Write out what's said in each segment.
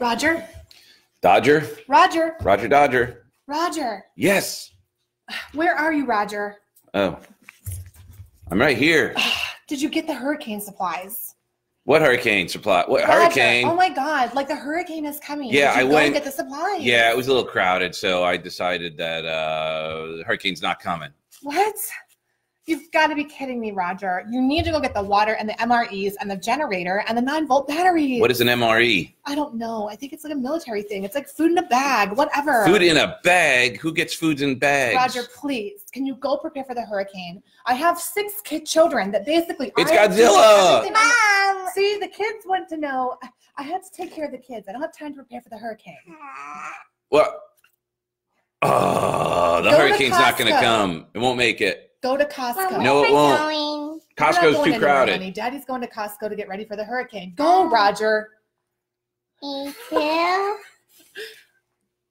Roger? Dodger? Roger? Roger Dodger. Roger? Yes. Where are you, Roger? Oh. I'm right here. Did you get the hurricane supplies? What hurricane supply? What Roger, hurricane? Oh my god, like the hurricane is coming. Yeah, I went- get the supplies. Yeah, it was a little crowded, so I decided that uh, the hurricane's not coming. What? You've got to be kidding me, Roger. You need to go get the water and the MREs and the generator and the nine volt batteries. What is an MRE? I don't know. I think it's like a military thing. It's like food in a bag, whatever. Food in a bag? Who gets foods in bags? Roger, please, can you go prepare for the hurricane? I have six kid children that basically It's I am doing Godzilla! Mom. See, the kids want to know. I had to take care of the kids. I don't have time to prepare for the hurricane. What? Oh, the Go hurricane's not going to come. It won't make it. Go to Costco. No, it won't. going? We're Costco's too crowded. honey. Daddy's going to Costco to get ready for the hurricane. Go, Roger. Me too.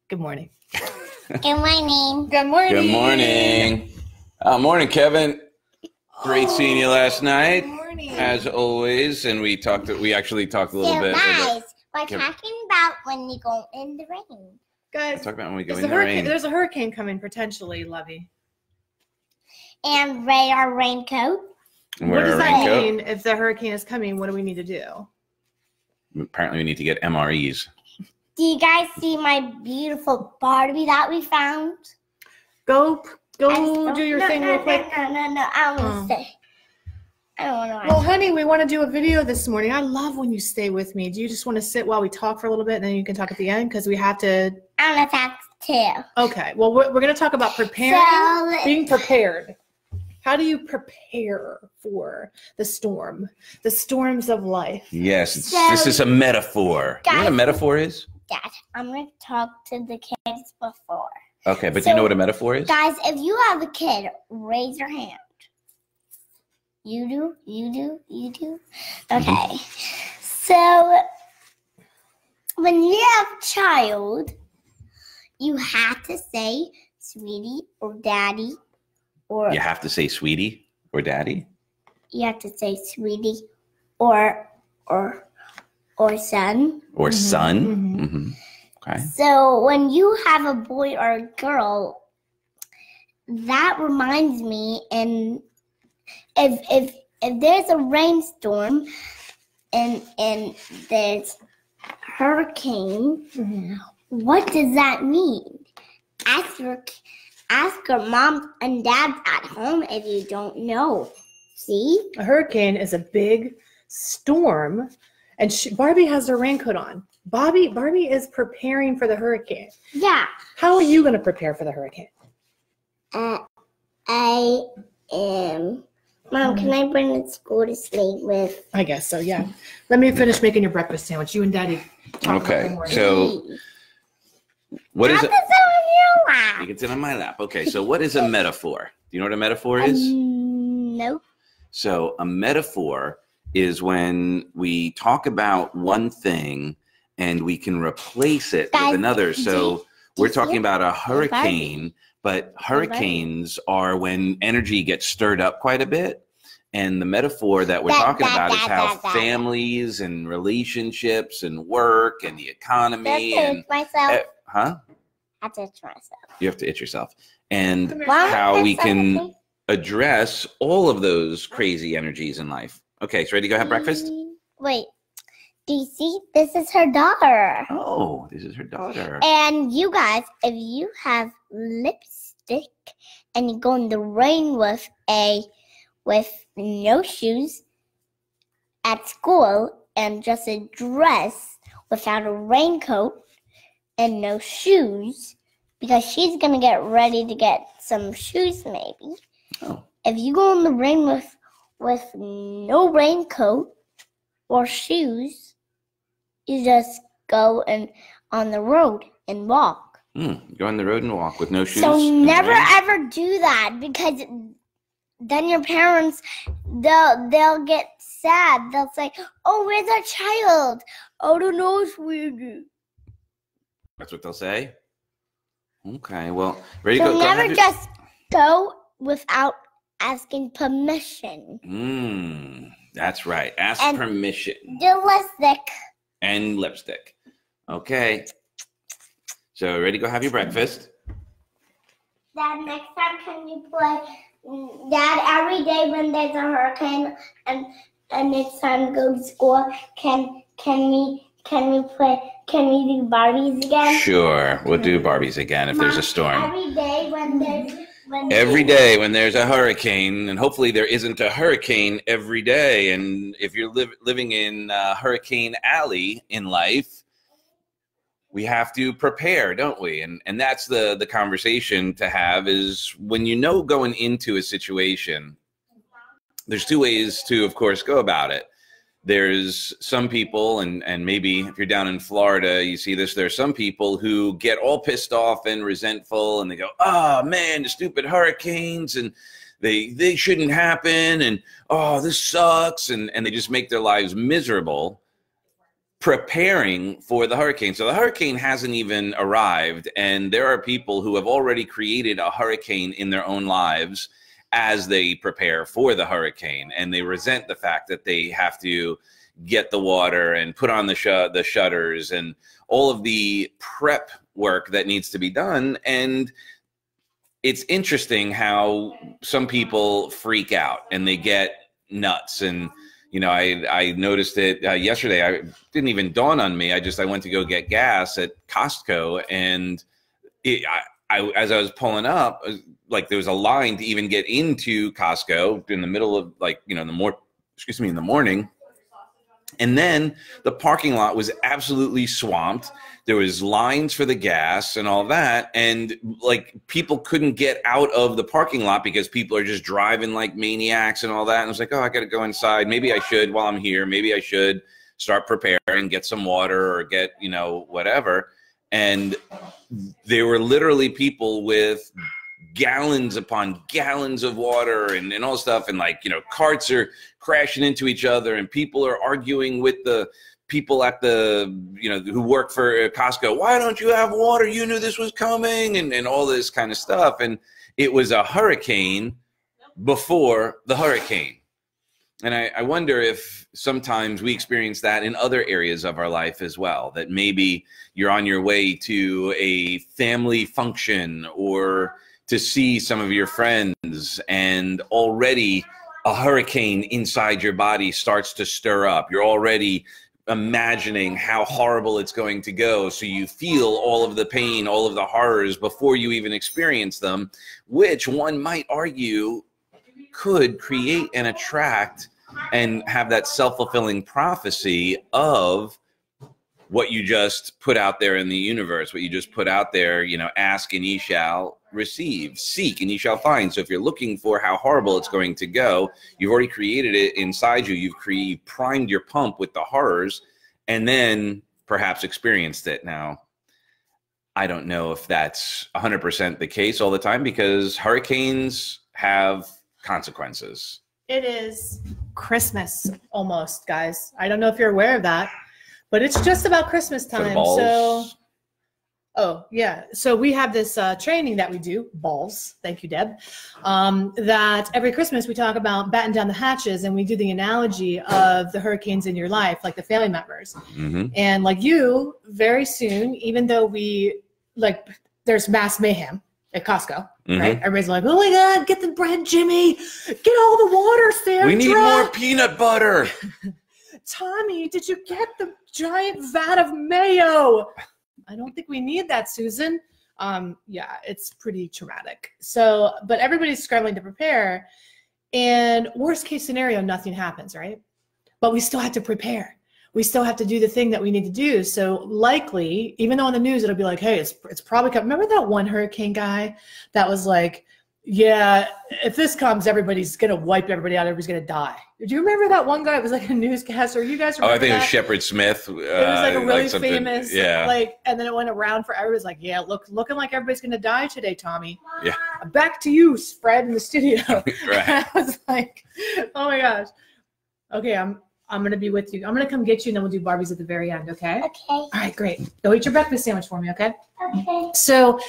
Good morning. Good morning. Good morning. Good morning. Uh, morning, Kevin. Great seeing you last night, Good morning. as always. And we talked. We actually talked a little So bit. guys, we're Give- talking about when you go in the rain. Guys, Talk about when we go in a, the rain. there's a hurricane coming potentially, Lovey. And wear our raincoat. And what wear does a that raincoat. mean? If the hurricane is coming, what do we need to do? Apparently, we need to get MREs. Do you guys see my beautiful Barbie that we found? Go, go don't- your no, thing no, real no, quick. No, no, no. I don't Oh. want to say. I don't want to. Well, honey, we want to do a video this morning. I love when you stay with me. Do you just want to sit while we talk for a little bit, and then you can talk at the end? Because we have to. I want to talk too. Okay. Well, we're, we're going to talk about preparing, So, being prepared. How do you prepare for the storm, the storms of life? Yes, it's, So- this is a metaphor. you know what a metaphor is? Dad, I'm going to talk to the kids before. Okay, but do you know what a metaphor is? Guys, if you have a kid, raise your hand. You do, you do, you do. Mm-hmm. Okay. So when you have a child, you have to say sweetie or daddy, or You have to say sweetie or daddy. you have to say sweetie or or or son. or Mhm, son. mhm. hmm Okay. So when you have a boy or a girl, that reminds me and if if if there's a rainstorm and and there's hurricane, Mhm. what does that mean? Ask your ask your mom and dad at home if you don't know. See? A hurricane is a big storm, and she, Barbie has her raincoat on. Bobby, Barbie is preparing for the hurricane. Yeah. How are you going to prepare for the hurricane? Uh, I am. Mom, can I bring it to school to sleep with? I guess so. Yeah. Let me finish making your breakfast sandwich. You and Daddy. talk Okay, the so- What is Not it? the sound in your lap. You can sit on my lap. Okay, so what is a metaphor? Do you know what a metaphor is? Um, no. So a metaphor is when we talk about one thing and we can replace it with another. So we're talking about a hurricane, but hurricanes are when energy gets stirred up quite a bit. And the metaphor that we're talking about is how families and relationships and work and the economy and myself. eh, huh? I touch myself. You have to itch yourself. And Come How we can- something. address all of those crazy energies in life. Okay, so ready to go have breakfast? Mm, Wait. Do you see? This is her daughter. Oh, this is her daughter. And you guys, if you have lipstick and you go in the rain with a with no shoes at school and just a dress without a raincoat and no shoes because she's gonna get ready to get some shoes maybe. Oh. If you go in the rain with with no raincoat or shoes, you just go and on the road and walk. Hmm, go on the road and walk with no shoes. So never ever do that because then your parents they'll they'll get sad. They'll say, "Oh, where's our child? Oh, don't know, sweetie." That's what they'll say. Okay, well, ready to So go? go never your- just go without asking permission. Hmm, that's right. Ask And- permission. Do lipstick and lipstick. Okay. So ready to go have your breakfast? Dad, next time can you play mm, Dad every day when there's a hurricane and and it's time go to school, can can we can we play can we do Barbies again? Sure. We'll do Barbies again if there's a storm. Every day when there's when Every day when there's a hurricane, and hopefully there isn't a hurricane every day. And if you're liv- living in uh, Hurricane Alley in life, we have to prepare, don't we? And and that's the the conversation to have is when you know going into a situation. There's two ways to, of course, go about it. There's some people, and and maybe if you're down in Florida, you see this. There's some people who get all pissed off and resentful, and they go, "Oh man, the stupid hurricanes!" and they they shouldn't happen, and oh, this sucks, and and they just make their lives miserable preparing for the hurricane. So the hurricane hasn't even arrived, and there are people who have already created a hurricane in their own lives as they prepare for the hurricane, and they resent the fact that they have to get the water and put on the sh- the shutters and all of the prep work that needs to be done. And it's interesting how some people freak out and they get nuts. And you know i i noticed it uh, yesterday. I didn't even dawn on me. I just i went to go get gas at costco and it, I, I as i was pulling up like there was a line to even get into costco in the middle of like you know the more excuse me in the morning. And then the parking lot was absolutely swamped. There was lines for the gas and all that. And like people couldn't get out of the parking lot because people are just driving like maniacs and all that. And i was like oh i gotta go inside. Maybe i should while i'm here. Maybe i should start preparing get some water or get you know whatever. And there were literally people with gallons upon gallons of water and, and all stuff. And like you know carts are crashing into each other and people are arguing with the people at the you know who work for uh, costco why don't you have water? You knew this was coming and, and all this kind of stuff. And it was a hurricane before the hurricane. And I, I wonder if sometimes we experience that in other areas of our life as well that maybe you're on your way to a family function or to see some of your friends and already a hurricane inside your body starts to stir up. You're already imagining how horrible it's going to go so you feel all of the pain all of the horrors before you even experience them which one might argue could create and attract and have that self-fulfilling prophecy of what you just put out there in the universe what you just put out there you know ask and ye shall receive seek and you shall find so if you're looking for how horrible it's going to go you've already created it inside you you've cre- primed your pump with the horrors and then perhaps experienced it now i don't know if that's 100% the case all the time because hurricanes have consequences It is Christmas almost, guys. I don't know if you're aware of that, but it's just about Christmas time. So, oh yeah. So we have this uh, training that we do, balls. Thank you, Deb. Um, that every Christmas we talk about batten down the hatches, and we do the analogy of the hurricanes in your life, like the family members. hmm And like you, very soon, even though we like, there's mass mayhem at Costco, Mhm. right? Everybody's like, "Oh my God, get the bread, Jimmy! Get all the water, Sandra! we need more peanut butter Tommy, did you get the giant vat of mayo? I don't think we need that, Susan. Um, yeah, it's pretty traumatic. So, but everybody's scrambling to prepare, and worst case scenario, nothing happens, right? But we still have to prepare. We still have to do the thing that we need to do. So likely, even though on the news it'll be like, "Hey, it's it's probably coming." Remember that one hurricane guy that was like, "Yeah, if this comes, everybody's gonna wipe everybody out. Everybody's gonna die." Do you remember that one guy? It was like a newscaster. You guys oh i think it was that? shepard smith uh, it was like a really something- famous, yeah like, and then it went around for everyone's like, yeah, look, looking like everybody's gonna die today, Tommy. Yeah. Back to you, Fred, in the studio. right I was like, oh my gosh. Okay, I'm I'm gonna be with you. I'm gonna come get you, and then we'll do Barbies at the very end. Okay. Okay. All right, great. Go eat your breakfast sandwich for me. Okay. Okay. So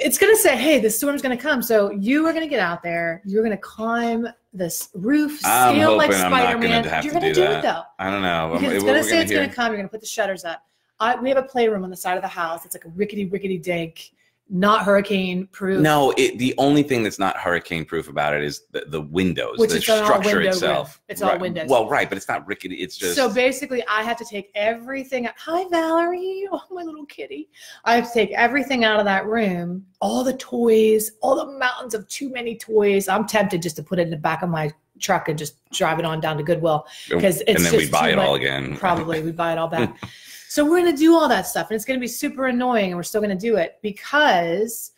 it's going to say, hey, the storm's going to come. So you are going to get out there. You're going to climb this roof, scale like Spider Man. You're going to do do it though. I don't know. Because it's going to say it's going to come. You're going to put the shutters up. I, we have a playroom on the side of the house. It's like a rickety, rickety dink, not hurricane proof. No, it, the only thing that's not hurricane proof about it is the, the windows, Which the all structure window itself. It's all Right. windows. Well, right, but it's not rickety. It's just So basically, I have to take everything. Hi, Valerie. Oh, my little kitty. I have to take everything out of that room. All the toys, all the mountains of too many toys. I'm tempted just to put it in the back of my truck and just drive it on down to Goodwill because it's and then we buy it all again. Probably we buy it all back. so we're gonna do all that stuff, and it's gonna be super annoying, and we're still gonna do it because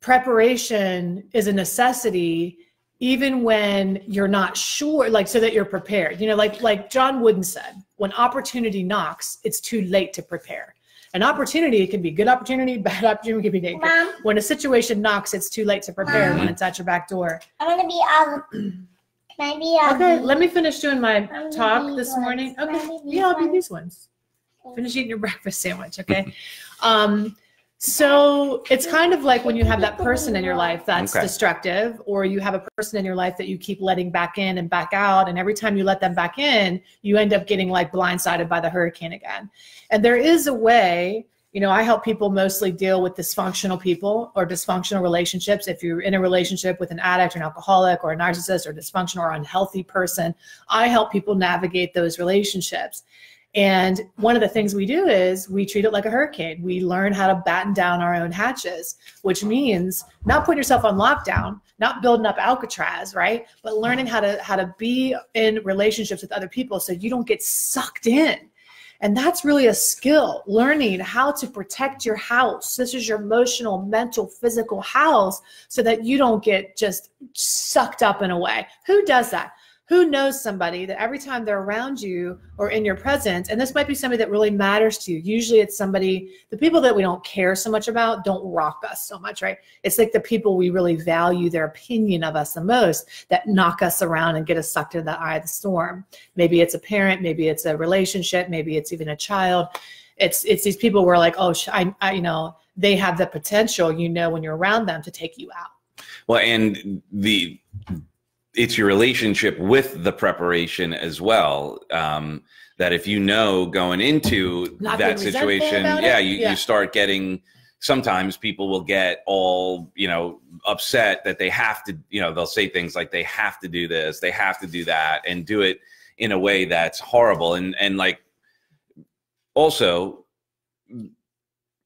preparation is a necessity even when you're not sure like so that you're prepared. You know like like john wooden said when opportunity knocks it's too late to prepare. An opportunity can be good opportunity bad opportunity can be negative. Mom, when a situation knocks it's too late to prepare when Mhm. it's at your back door. I'm gonna be all. Can I be all? okay let me finish doing my talk this morning. Okay. yeah i'll be these ones finish eating your breakfast sandwich okay? Um so it's kind of like when you have that person in your life that's Okay. destructive or you have a person in your life that you keep letting back in and back out and every time you let them back in you end up getting like blindsided by the hurricane again. And there is a way you know i help people mostly deal with dysfunctional people or dysfunctional relationships. If you're in a relationship with an addict or an alcoholic or a narcissist or dysfunctional or unhealthy person i help people navigate those relationships and one of the things we do is we treat it like a hurricane. We learn how to batten down our own hatches, which means not putting yourself on lockdown, not building up Alcatraz, right? But learning how to how to be in relationships with other people so you don't get sucked in. And that's really a skill, learning how to protect your house. This is your emotional, mental, physical house so that you don't get just sucked up in a way. Who does that? Who knows somebody that every time they're around you or in your presence, and this might be somebody that really matters to you. Usually it's somebody, the people that we don't care so much about don't rock us so much, right? It's like the people we really value their opinion of us the most that knock us around and get us sucked into the eye of the storm. Maybe it's a parent, maybe it's a relationship, maybe it's even a child. It's it's these people where like, oh, I, I you know, they have the potential, you know, when you're around them to take you out. Well, and the it's your relationship with the preparation as well. Um, that if you know going into Not that situation, yeah, you, Yeah. you start getting. Sometimes people will get all you know upset that they have to. You know, they'll say things like they have to do this, they have to do that, and do it in a way that's horrible. And and like also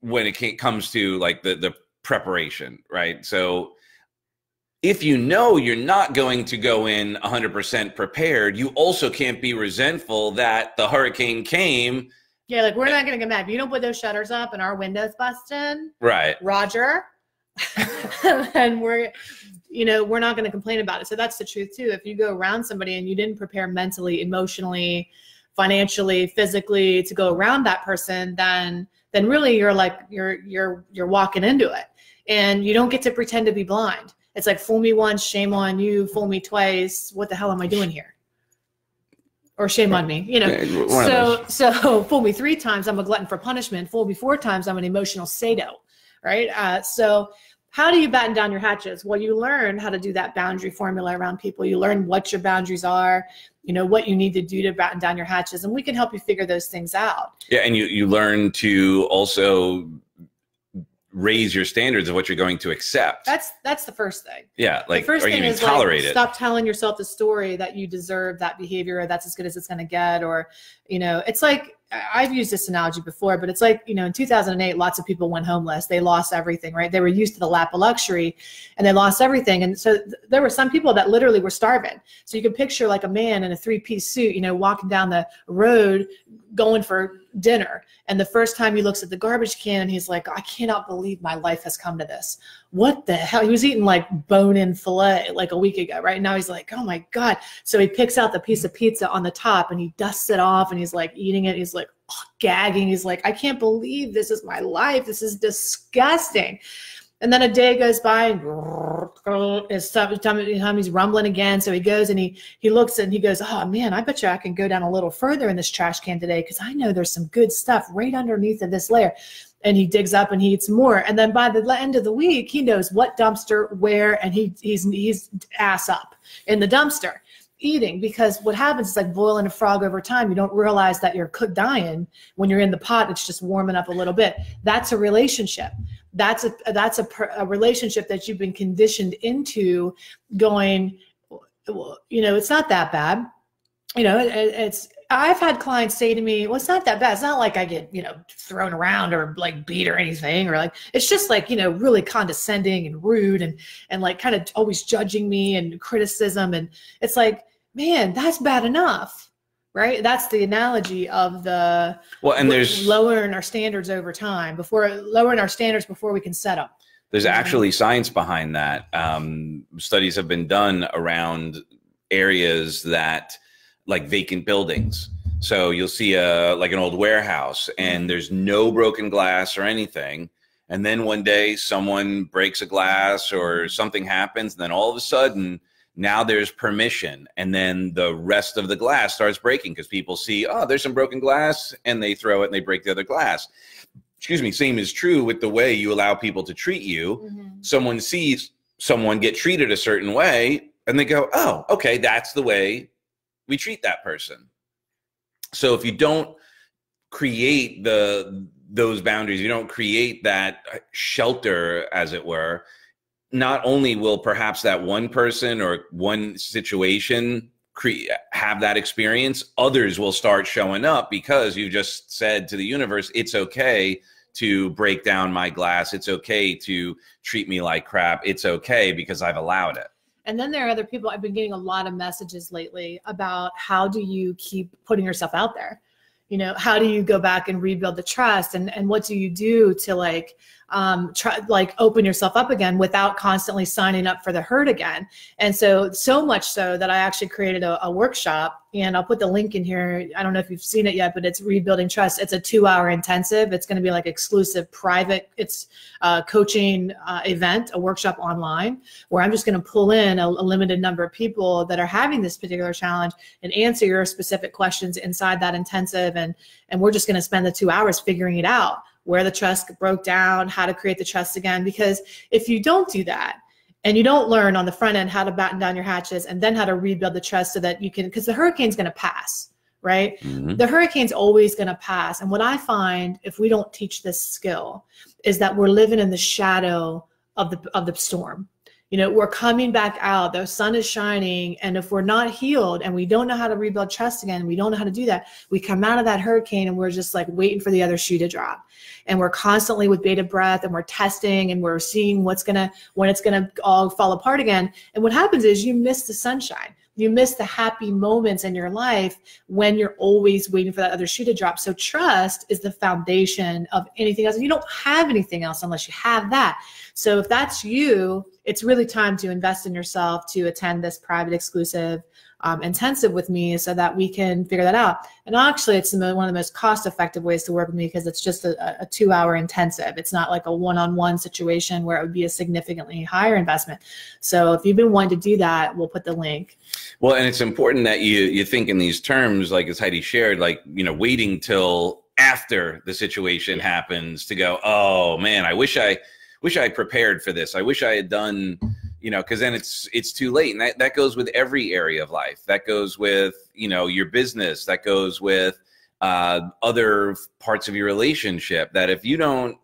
when it comes to like the the preparation, right? So if you know you're not going to go in 100% prepared, you also can't be resentful that the hurricane came. Yeah, like we're not gonna get mad. If you don't put those shutters up and our windows busted, Right. Roger. and we're, you know, we're not going to complain about it. So that's the truth too. If you go around somebody and you didn't prepare mentally, emotionally, financially, physically to go around that person, then then really you're like you're you're you're walking into it, and you don't get to pretend to be blind. It's like fool me once, shame on you. Fool me twice. What the hell am I doing here? Or shame on me. You know, Yeah, so so fool me three times i'm a glutton for punishment fool me four times i'm an emotional sado right uh, so how do you batten down your hatches well you learn how to do that boundary formula around people you learn what your boundaries are you know what you need to do to batten down your hatches and we can help you figure those things out Yeah, and you you learn to also raise your standards of what you're going to accept. that's that's the first thing. Yeah, like the first thing is tolerate like, it? stop telling yourself the story that you deserve that behavior or that's as good as it's going to get or you know it's like i've used this analogy before but it's like you know in 2008 lots of people went homeless. They lost everything right? They were used to the lap of luxury and they lost everything. And so th- there were some people that literally were starving. So you can picture like a man in a three-piece suit you know walking down the road going for dinner and the first time he looks at the garbage can he's like i cannot believe my life has come to this what the hell? He was eating like bone in filet like a week ago, right? Now he's like, oh my God. So he picks out the piece of pizza on the top and he dusts it off and he's like eating it. He's like oh, gagging. He's like, I can't believe this is my life. This is disgusting. And then a day goes by and his tum- tum- tummy's rumbling again. So he goes and he he looks and he goes, Oh man, I bet you I can go down a little further in this trash can today because I know there's some good stuff right underneath of this layer. and he digs up and he eats more. And then by the end of the week, he knows what dumpster, where, and he he's he's ass up in the dumpster eating because what happens is like boiling a frog over time you don't realize that you're dying when you're in the pot it's just warming up a little bit that's a relationship that's a that's a, a relationship that you've been conditioned into going you know it's not that bad you know it, it's I've had clients say to me, well, it's not that bad. It's not like I get, you know, thrown around or like beat or anything, or like it's just like, you know, really condescending and rude and and like kind of always judging me and criticism. And it's like, man, that's bad enough. Right. That's the analogy of the well, and there's lowering our standards over time before lowering our standards before we can set up. There's actually science behind that. Um, studies have been done around areas that like vacant buildings. So you'll see a like an old warehouse and mm-hmm. there's no broken glass or anything. And then one day someone breaks a glass or something happens, and then all of a sudden now there's permission and then the rest of the glass starts breaking because people see oh there's some broken glass and they throw it and they break the other glass excuse me same is true with the way you allow people to treat you mm-hmm. someone sees someone get treated a certain way and they go oh okay that's the way we treat that person. So if you don't create the those boundaries, you don't create that shelter, as it were, not only will perhaps that one person or one situation cre- have that experience, others will start showing up because you just said to the universe, it's okay to break down my glass. It's okay to treat me like crap. It's okay because I've allowed it. And then there are other people, I've been getting a lot of messages lately about how do you keep putting yourself out there? You know, how do you go back and rebuild the trust and, and what do you do to like um, try like open yourself up again without constantly signing up for the hurt again. And so, so much so that I actually created a, a, workshop and I'll put the link in here. I don't know if you've seen it yet, but it's rebuilding trust. It's a two hour intensive. It's going to be like exclusive private. It's a coaching uh, event, a workshop online where I'm just going to pull in a, a limited number of people that are having this particular challenge and answer your specific questions inside that intensive. And, and we're just going to spend the two hours figuring it out where the trust broke down, how to create the trust again. Because if you don't do that, and you don't learn on the front end how to batten down your hatches and then how to rebuild the trust so that you can, because the hurricane's going to pass, right? Mm-hmm. The hurricane's always going to pass. And what I find if we don't teach this skill is that we're living in the shadow of the of the storm you know we're coming back out the sun is shining and if we're not healed and we don't know how to rebuild trust again we don't know how to do that we come out of that hurricane and we're just like waiting for the other shoe to drop. And we're constantly with bated breath and we're testing and we're seeing what's gonna when it's gonna all fall apart again. And what happens is you miss the sunshine you miss the happy moments in your life when you're always waiting for that other shoe to drop. So trust is the foundation of anything else. You don't have anything else unless you have that. So if that's you, it's really time to invest in yourself to attend this private exclusive um, intensive with me so that we can figure that out. And actually, it's one of the most cost effective ways to work with me because it's just a, a two hour intensive. It's not like a one on one situation where it would be a significantly higher investment. So if you've been wanting to do that, we'll put the link. Well, and it's important that you, you think in these terms, like as Heidi shared, like, you know, waiting till after the situation happens to go, oh man, I wish I wish I prepared for this. I wish I had done you know because then it's it's too late. And that, that goes with every area of life. That goes with you know your business. That goes with uh, other parts of your relationship that if you don't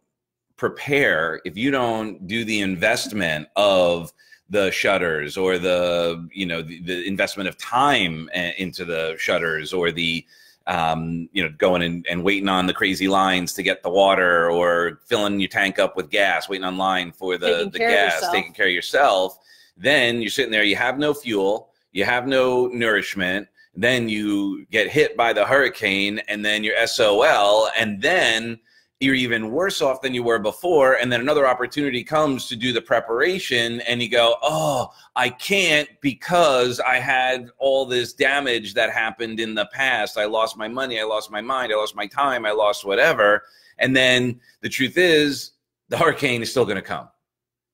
prepare if you don't do the investment of the shutters or the you know the, the investment of time uh, into the shutters or the um, you know, going and, and waiting on the crazy lines to get the water or filling your tank up with gas, waiting on line for the, the gas, taking care of yourself. Then you're sitting there, you have no fuel, you have no nourishment. Then you get hit by the hurricane and then you're SOL. And then you're even worse off than you were before. And then another opportunity comes to do the preparation, and you go, Oh, I can't because I had all this damage that happened in the past. I lost my money, I lost my mind, I lost my time, I lost whatever. And then the truth is, the hurricane is still going to come.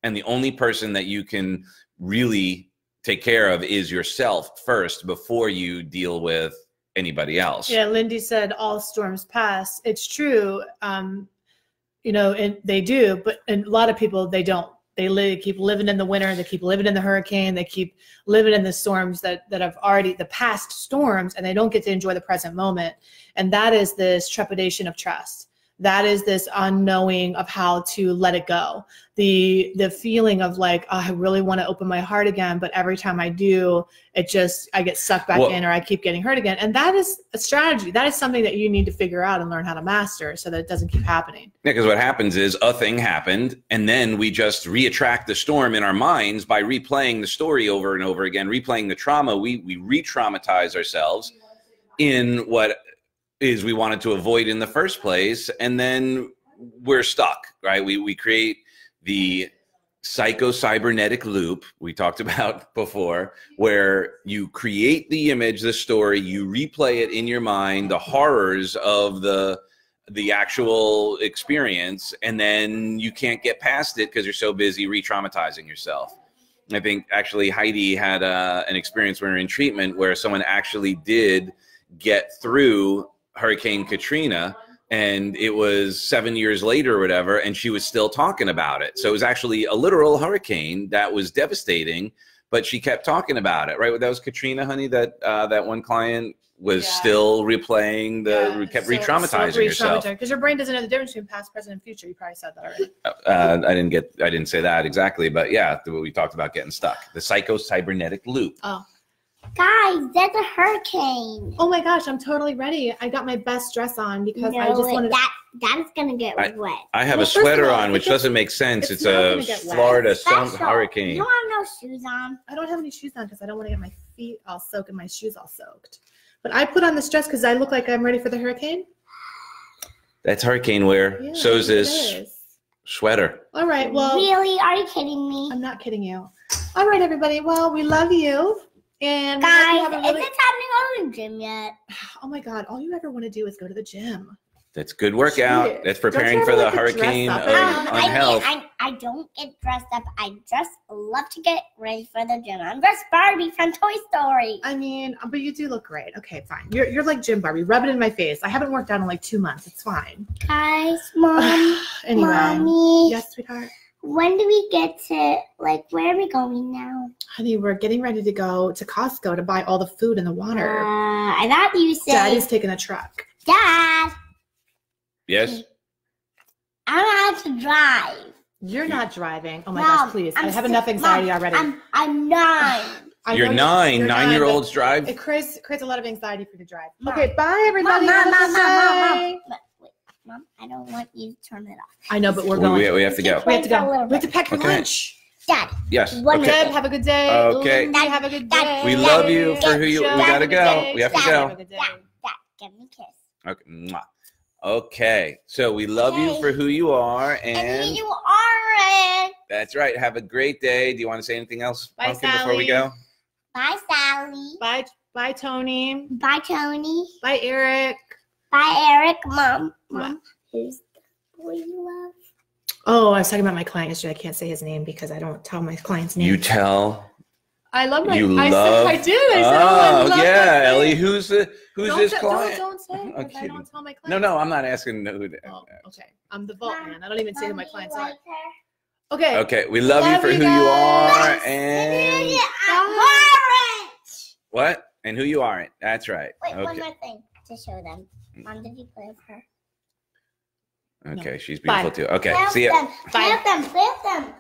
And the only person that you can really take care of is yourself first before you deal with anybody else. Yeah, Lindy said all storms pass. It's true. Um, you know, and they do, but a lot of people they don't. They li- keep living in the winter. They keep living in the hurricane. They keep living in the storms that that have already the past storms, and they don't get to enjoy the present moment. And that is this trepidation of trust. That is this unknowing of how to let it go. The the feeling of like oh, I really want to open my heart again, but every time I do, it just I get sucked back Well- in or I keep getting hurt again. And that is a strategy. That is something that you need to figure out and learn how to master so that it doesn't keep happening. Yeah, because what happens is a thing happened, and then we just re-attract the storm in our minds by replaying the story over and over again, replaying the trauma. We we re-traumatize ourselves in what is we wanted to avoid in the first place, and then we're stuck. Right? We we create the psycho-cybernetic loop we talked about before where you create the image the story you replay it in your mind the horrors of the the actual experience and then you can't get past it because you're so busy re-traumatizing yourself i think actually heidi had uh, an experience when we were in treatment where someone actually did get through hurricane katrina and it was seven years later or whatever and she was still talking about it. So it was actually a literal hurricane that was devastating but she kept talking about it right? That was katrina honey that uh, that one client was Yeah. still replaying the kept re-traumatizing yourself because your brain doesn't know the difference between past, present, and future. You probably said that already. uh, i didn't get i didn't say that exactly but yeah we talked about getting stuck. The psycho-cybernetic loop Guys, there's a hurricane. Oh my gosh, I'm totally ready. I got my best dress on because I just wanted. that that's gonna get I- wet. i have Well, a sweater all, on which doesn't make sense it's it's, a gonna get wet. florida sun hurricane You don't have no shoes on. I don't have any shoes on because I don't want to get my feet all soaked and my shoes all soaked. But I put on this dress because I look like I'm ready for the hurricane. that's hurricane wear Yeah, so is this is. sweater All right. Well, really? Are you kidding me? I'm not kidding you. All right, everybody. Well, we love you. And we Guys, have a really- is it time to go to the gym yet? oh my God, all you ever want to do is go to the gym. that's good workout Shit. that's preparing for the like to hurricane of Um, I, mean, I, I don't get dressed up. I just love to get ready for the gym. I'm just Barbie from Toy Story. I mean, but you do look great. Okay, fine. You're, you're like Gym Barbie. Rub it in my face. I haven't worked out in like two months. It's fine. Guys, mom, anyway. mommy, Yes, sweetheart. When do we get to like where are we going now? Honey, we're getting ready to go to Costco to buy all the food and the water. Uh, water. I thought you said, Daddy's taking a truck. Dad, yes I'm out to drive. You're not driving. Oh my Mom, gosh, please. i I'm have sick. enough anxiety Mom, already. I'm I'm nine. You're nine you're nine year olds drive It creates creates a lot of anxiety for you to drive. Mom. Okay, bye everybody. Mom, Have mom, mom, mom, mom, mom. Wait, Mom, I don't want you to turn it off. I know, but we're going. we, we have to go We have to Wait for go. We have to pack your Okay. lunch. Dad, yes One okay Deb, have a good day. Okay. Lindsay, have a good Dad, day. we love you for who you we gotta have a good go we have to go have a good day. Dad, Dad, give me a kiss. Okay. Okay. So we love you for who you are, And, and you aren't. that's right. Have a great day. Do you want to say anything else, Bye, Pumpkin, before we go? Bye, Sally. Bye, bye, Tony. Bye, Tony. Bye, Eric. Bye, Eric. Mom. Mom, who's the boy you love? Oh, I was talking about my client yesterday. I can't say his name because I don't tell my client's name. You tell. I love my. you I love- said I did. I said, oh, I Oh love my yeah, client. Ellie. Who's the who's don't his say- client? Don't, don't say it 'cause I'm I kidding. don't tell my clients. No, no, I'm not asking who. Oh, okay. I'm the vault man. I don't even say who my clients you are. Okay. Okay, we love, Love you for you who you are and Bye. what and who you aren't. That's right. Wait, one more thing to show them. Mom, did you play with her? Okay, she's Bye. beautiful too. Okay, Play with see ya. them. Play Bye. with them. Play with them.